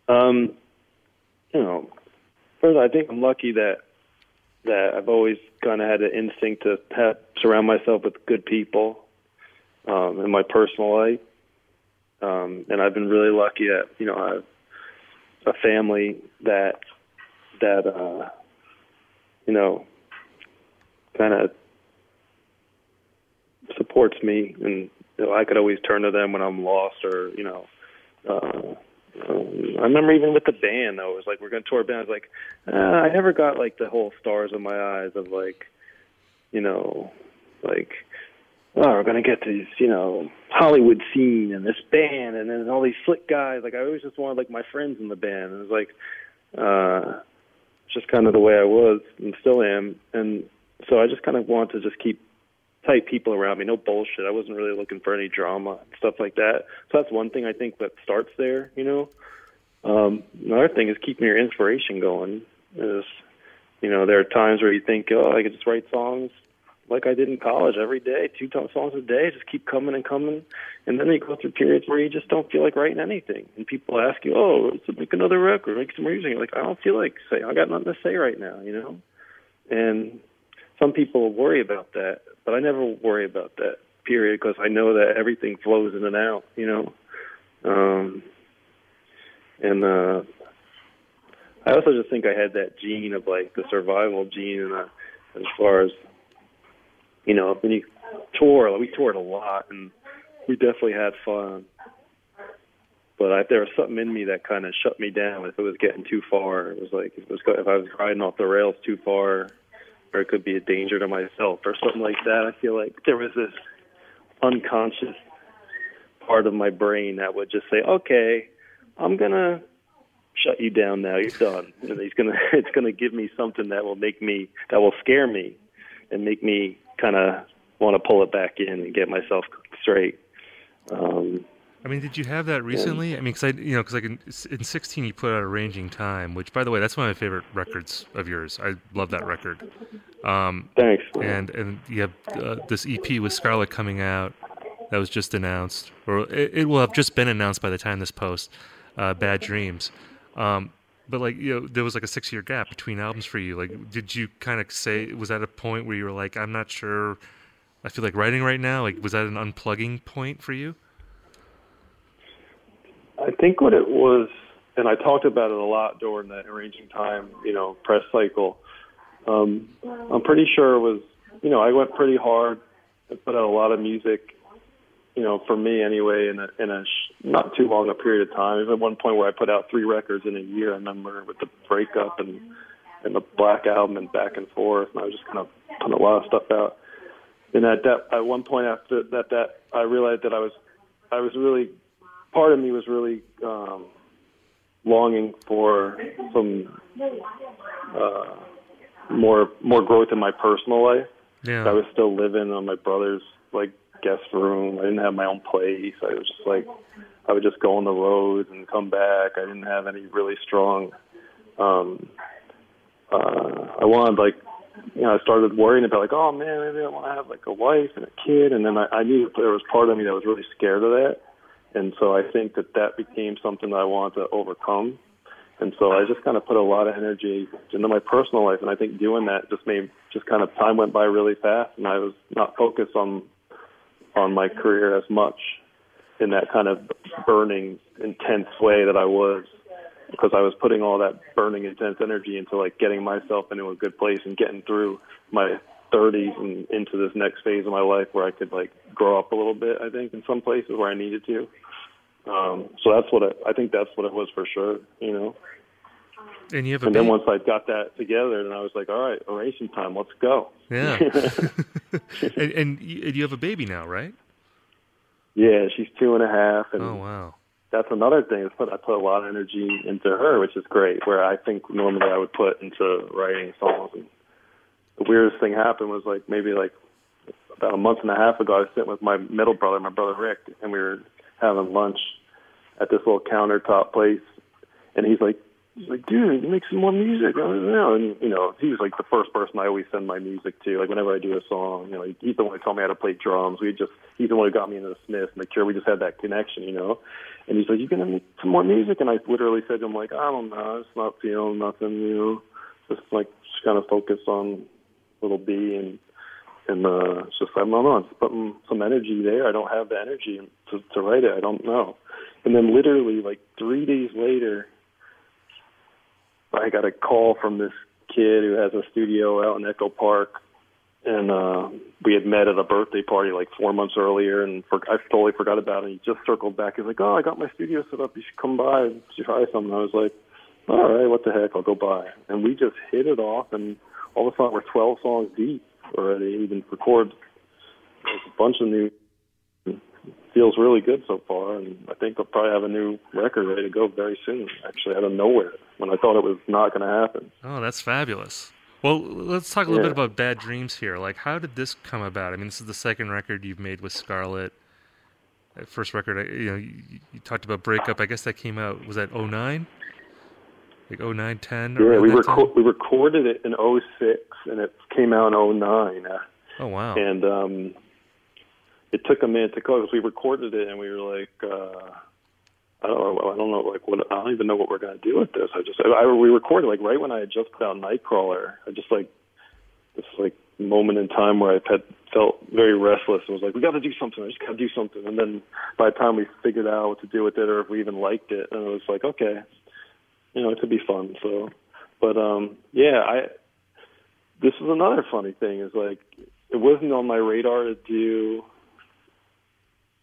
Um, you know, first I think I'm lucky that that I've always kind of had an instinct to have, surround myself with good people um, in my personal life. Um, and I've been really lucky that you know I've a family that that uh, you know kind of supports me, and you know, I could always turn to them when I'm lost or you know. Uh, um, I remember even with the band though, it was like we're going to tour a band. I was like, uh, I never got like the whole stars in my eyes of like, you know, like oh, we're gonna get this, you know, Hollywood scene and this band and then all these slick guys. Like I always just wanted like my friends in the band. And it was like uh just kind of the way I was and still am. And so I just kind of want to just keep tight people around me, no bullshit. I wasn't really looking for any drama and stuff like that. So that's one thing I think that starts there, you know. Um, another thing is keeping your inspiration going. Is you know, there are times where you think, oh, I could just write songs like I did in college every day, two songs a day, just keep coming and coming. And then you go through periods where you just don't feel like writing anything. And people ask you, oh, make another record, make some more music. Like, I don't feel like saying, I got nothing to say right now, you know? And some people worry about that, but I never worry about that period because I know that everything flows in and out, you know? Um, and, uh, I also just think I had that gene of like the survival gene and uh, as far as you know, when you tour, we toured a lot, and we definitely had fun. But I, there was something in me that kind of shut me down if it was getting too far. It was like if it was if I was riding off the rails too far, or it could be a danger to myself or something like that. I feel like there was this unconscious part of my brain that would just say, "Okay, I'm gonna shut you down now. You're done." And he's gonna *laughs* it's gonna give me something that will make me that will scare me and make me kind of want to pull it back in and get myself straight. Um, I mean, did you have that recently? I mean, because I, you know, because like in, in '16 you put out "Arranging Time," which, by the way, that's one of my favorite records of yours. I love that record. Um, Thanks. And and you have uh, this EP with Scarlett coming out that was just announced, or it, it, will have just been announced by the time this post. Uh, Bad Dreams. Um, but like you know, there was like a six year gap between albums for you. Like, did you kind of say was that a point where you were like, I'm not sure, I feel like writing right now? Like, was that an unplugging point for you? I think what it was, and I talked about it a lot during that arranging time, you know, press cycle. Um, I'm pretty sure it was, you know, I went pretty hard. I put out a lot of music you know, for me anyway, in a in a sh- not too long a period of time. Even at one point where I put out three records in a year. I remember with the breakup and and the Black album and back and forth, and I was just kind of putting a lot of stuff out. And at that, at one point after that, that I realized that I was, I was really, part of me was really um, longing for some uh, more more growth in my personal life. Yeah. I was still living on my brother's like guest room. I didn't have my own place. I was just like I would just go on the road and come back. I didn't have any really strong um uh I wanted like you know, I started worrying about like, oh man, maybe I want to have like a wife and a kid, and then I, I knew there was part of me that was really scared of that, and so I think that that became something that I wanted to overcome, and so I just kind of put a lot of energy into my personal life, and I think doing that just made just kind of time went by really fast, and I was not focused on on my career as much in that kind of burning, intense way that I was because I was putting all that burning, intense energy into like getting myself into a good place and getting through my 30s and into this next phase of my life where I could like grow up a little bit. I think in some places where I needed to. Um, so that's what I, I think that's what it was for sure. You know. And you have a and then once I got that together, then I was like, all right, Arranging Time, let's go. Yeah. *laughs* *laughs* and, and you and you have a baby now, right? yeah, she's two and a half, and Oh wow. that's another thing. Is put I put a lot of energy into her, which is great. Where I think normally I would put into writing songs. And the weirdest thing happened was like maybe like about a month and a half ago. I was sitting with my middle brother, my brother Rick, and we were having lunch at this little countertop place, and he's like. He's like, dude, make some more music. And, you know, he was like the first person I always send my music to. Like, whenever I do a song, you know, he's the one who taught me how to play drums. We just, he's the one who got me into the Smiths and the Cure. We just had that connection, you know. And he's like, you gonna make some more music? And I literally said to him, like, I don't know, I'm not feeling nothing, you know. Just like, just kind of focus on little B and and uh, it's just I don't know, it's putting some energy there. I don't have the energy to to write it. I don't know. And then literally like three days later, I got a call from this kid who has a studio out in Echo Park, and uh, we had met at a birthday party like four months earlier, and for, I totally forgot about it. He just circled back. He's like, "Oh, I got my studio set up. You should come by and try something." I was like, "All right, what the heck? I'll go by." And we just hit it off, and all of a sudden we're 12 songs deep already. Even record there's a bunch of new. Feels really good so far, and I think I'll probably have a new record ready to go very soon. Actually, out of nowhere, when I thought it was not going to happen. Oh, that's fabulous. Well, let's talk a little Yeah. bit about Bad Dreams here. Like, how did this come about? I mean, this is the second record you've made with Scarlett. Uh, First record, uh, you know, you, you talked about breakup. I guess that came out was that 09? Like 09, 10? Yeah, we reco- we recorded it in '06, and it came out in '09. Uh, Oh wow. and um, it took a minute to go because we recorded it, and we were like, uh, I don't know, I don't know, like what I don't even know what we're gonna do with this. I just, I we recorded like right when I had just put out Nightcrawler. I just like this like moment in time where I had felt very restless and was like, we got to do something. I just got to do something. And then by the time we figured out what to do with it, or if we even liked it, and it was like, okay, you know, it could be fun. So, but um, yeah, I. This is another funny thing is like it wasn't on my radar to do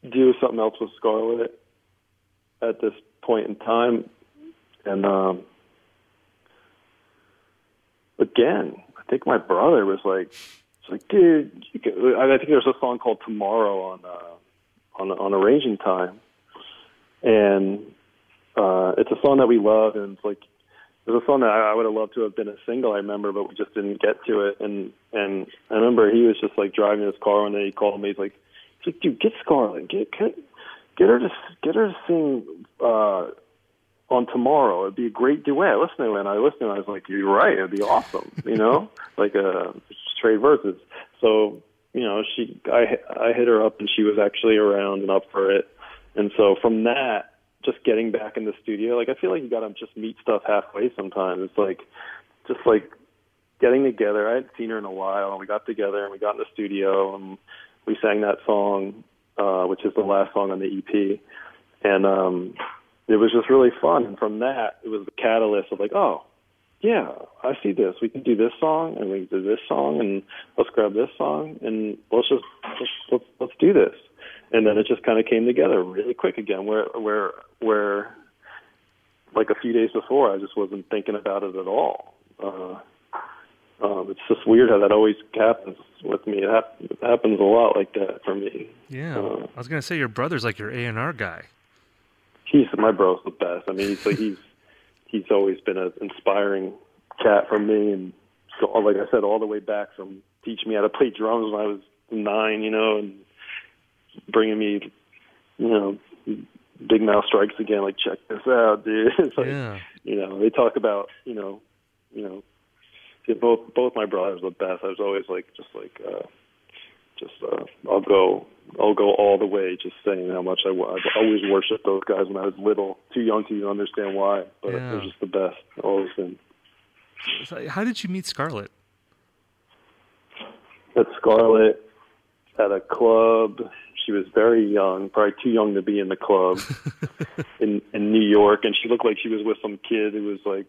do something else with Scarlett at this point in time, and um, again, I think my brother was like, "It's like, dude, you I think there's a song called Tomorrow on uh, on on Arranging Time, and uh, it's a song that we love, and it's like was a song that I, would have loved to have been a single. I remember, but we just didn't get to it. And and I remember he was just like driving his car, and then he called me. He's like, like, dude, get Scarlett, get get, her to get her to sing uh, on tomorrow. It'd be a great duet. Listen to it, and I listened. And I was like, you're right. It'd be awesome. You know, *laughs* like uh, straight verses. So you know, she I I hit her up, and she was actually around and up for it. And so from that just getting back in the studio. Like I feel like you got to just meet stuff halfway sometimes. It's like just like getting together. I hadn't seen her in a while, and we got together and we got in the studio and we sang that song, uh, which is the last song on the EP, and um, it was just really fun. And from that, it was the catalyst of like, oh. Yeah, I see this. We can do this song, and we can do this song, and let's grab this song, and let's just let's let's, let's do this and then it just kind of came together really quick again where where where like a few days before I just wasn't thinking about it at all uh um it's just weird how that always happens with me it, hap- it happens a lot like that for me yeah. uh, I was gonna say your brother's like your A and R guy. he's my bro's the best i mean he's like he's he's always been an inspiring cat for me and so like i said all the way back from teaching me how to play drums when i was nine you know and bringing me, you know, Bigmouth Strikes Again. Like, check this out, dude. *laughs* It's like, yeah. you know, they talk about, you know, you know, yeah, both both my brothers were the best. I was always like, just like, uh, just uh, I'll go, I'll go all the way. Just saying how much I, wa- I always worshipped those guys when I was little, too young to even understand why, but Yeah. they're just the best. Always been. So how did you meet Scarlett? At Scarlett at a club. She was very young, probably too young to be in the club *laughs* in in New York, and she looked like she was with some kid who was like,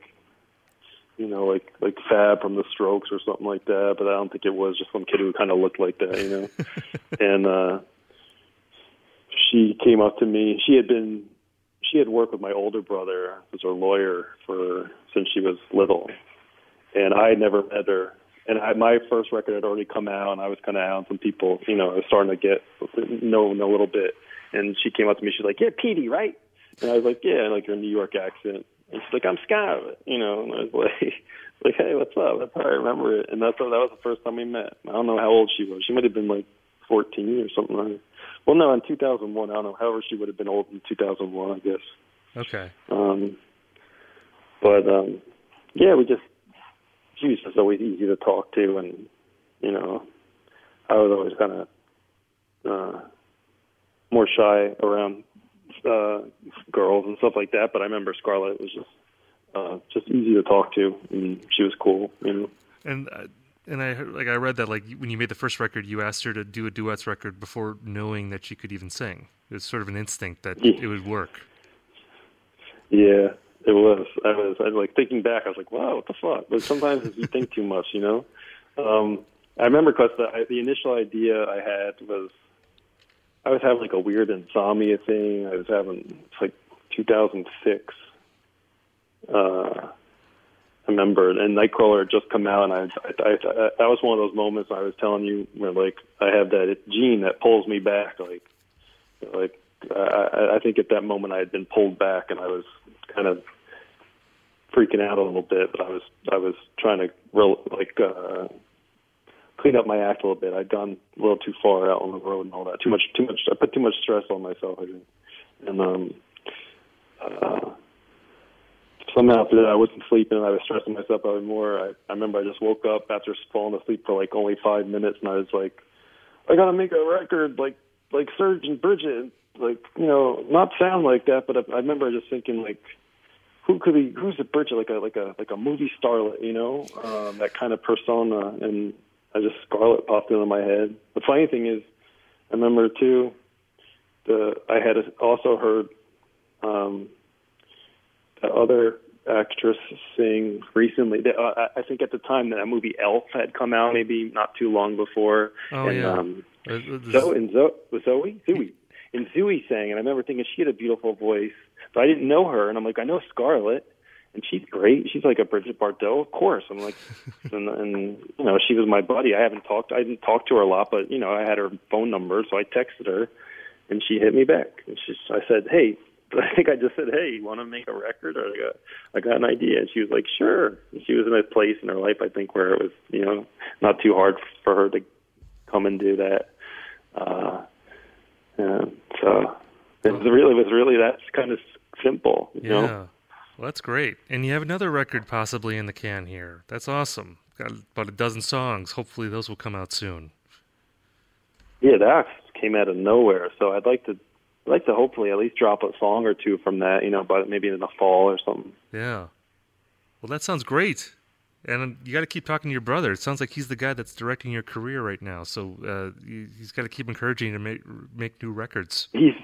you know, like like Fab from the Strokes or something like that. But I don't think it was just some kid who kind of looked like that, you know. *laughs* and uh, she came up to me. She had been she had worked with my older brother, who's her lawyer, for since she was little, and I had never met her. And I, my first record had already come out, and I was kind of out on some people. You know, I was starting to get known a little bit. And she came up to me. She's like, "Yeah, Petey, right?" And I was like, "Yeah," and like her New York accent. She's like, "I'm Scott," you know. And I was like, *laughs* "Like, hey, what's up?" That's how I remember it. And that's that was the first time we met. I don't know how old she was. She might have been like 14 or something like. that. Well, no, in 2001, I don't know. However, she would have been old in 2001, I guess. Okay. Um, but um, yeah, we just she was just always easy to talk to, and you know, I was always kind of uh, more shy around uh, girls and stuff like that. But I remember Scarlett was just uh, just easy to talk to, and she was cool, you know. And uh, and I heard- like I read that like when you made the first record, you asked her to do a duets record before knowing that she could even sing. It was sort of an instinct that Yeah. it would work. Yeah, it was. I was. I was like thinking back. I was like, "Wow, what the fuck?" But sometimes you think too much, you know. Um, I remember because the, I- the initial idea I had was I was having like a weird insomnia thing. I was having it's like 2006. Uh, I remember, and Nightcrawler had just come out, and I, I, I, I that was one of those moments I was telling you where like I have that gene that pulls me back, like like I, I- think at that moment I had been pulled back, and I was kind of freaking out a little bit. But I was I was trying to real like uh, clean up my act a little bit. I'd gone a little too far out on the road and all that. Too much too much. I put too much stress on myself. I think, and um, uh, somehow through that I wasn't sleeping and I was stressing myself out more. I, I remember I just woke up after falling asleep for like only five minutes, and I was like, I gotta make a record like like Serge and Bridget, like you know, not sound like that, but I, I remember just thinking like, who could be who's the Bridget like a like a like a movie starlet, you know, um, that kind of persona, and I just Scarlett popped into my head. The funny thing is, I remember too, the I had also heard um, that other actress sing recently. That, uh, I think at the time that movie Elf had come out, maybe not too long before. Oh, and, yeah. Um, Uh, uh, Zoe and Zoe, Zoe, Zoe, and Zoe sang, and I remember thinking she had a beautiful voice, but I didn't know her, and I'm like, I know Scarlett, and she's great. She's like a Bridget Bardot, of course. I'm like, *laughs* and, and you know, she was my buddy. I haven't talked, I didn't talk to her a lot, but you know, I had her phone number, so I texted her, and she hit me back, and she, I said, hey. *laughs* I think I just said, "Hey, you want to make a record?" Or I got, I got an idea, and she was like, "Sure." And she was in a place in her life, I think, where it was, you know, not too hard for her to come and do that. Uh, yeah, so it was really it was really that's kind of simple, you yeah. know. Well, that's great. And you have another record possibly in the can here. That's awesome. Got about a dozen songs. Hopefully those will come out soon. Yeah, that came out of nowhere. So I'd like to I'd like to hopefully at least drop a song or two from that, you know, but maybe in the fall or something. Yeah. Well, that sounds great. And you got to keep talking to your brother. It sounds like he's the guy that's directing your career right now. So uh, he's got to keep encouraging you to make make new records. He's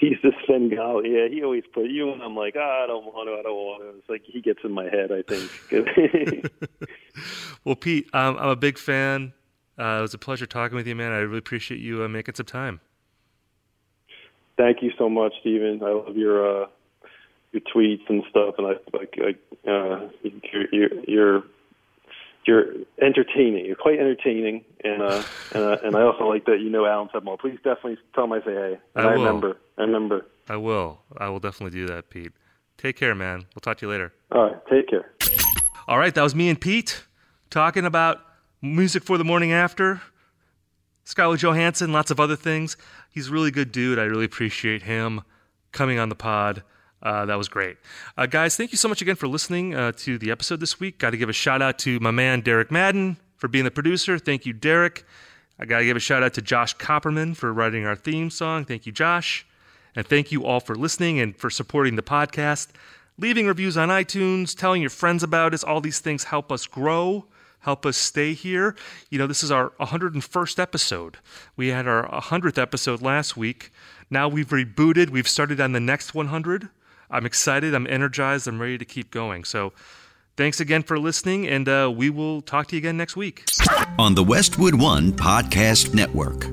he's the Yeah, he always put you and I'm like, ah, I don't want to, I don't want to. It's like he gets in my head, I think. *laughs* Well, Pete, um, I'm a big fan. Uh, it was a pleasure talking with you, man. I really appreciate you uh, making some time. Thank you so much, Steven. I love your uh, your tweets and stuff, and I like uh, you're, you're you're you're entertaining. You're quite entertaining, and uh, and, uh, and I also like that you know Alan Sedmore. Please definitely tell him I say hey. I I, remember. I remember. I will. I will definitely do that, Pete. Take care, man. We'll talk to you later. All right, take care. All right, that was me and Pete talking about music for the morning after. Scarlett Johansson, lots of other things. He's a really good dude. I really appreciate him coming on the pod. Uh, that was great. Uh, guys, thank you so much again for listening uh, to the episode this week. Got to give a shout out to my man, Derek Madden, for being the producer. Thank you, Derek. I got to give a shout out to Josh Copperman for writing our theme song. Thank you, Josh. And thank you all for listening and for supporting the podcast. Leaving reviews on iTunes, telling your friends about us, all these things help us grow, help us stay here. You know, this is our 101st episode. We had our 100th episode last week. Now we've rebooted, we've started on the next 100. I'm excited, I'm energized, I'm ready to keep going. So thanks again for listening, and uh, we will talk to you again next week. on the Westwood One Podcast Network.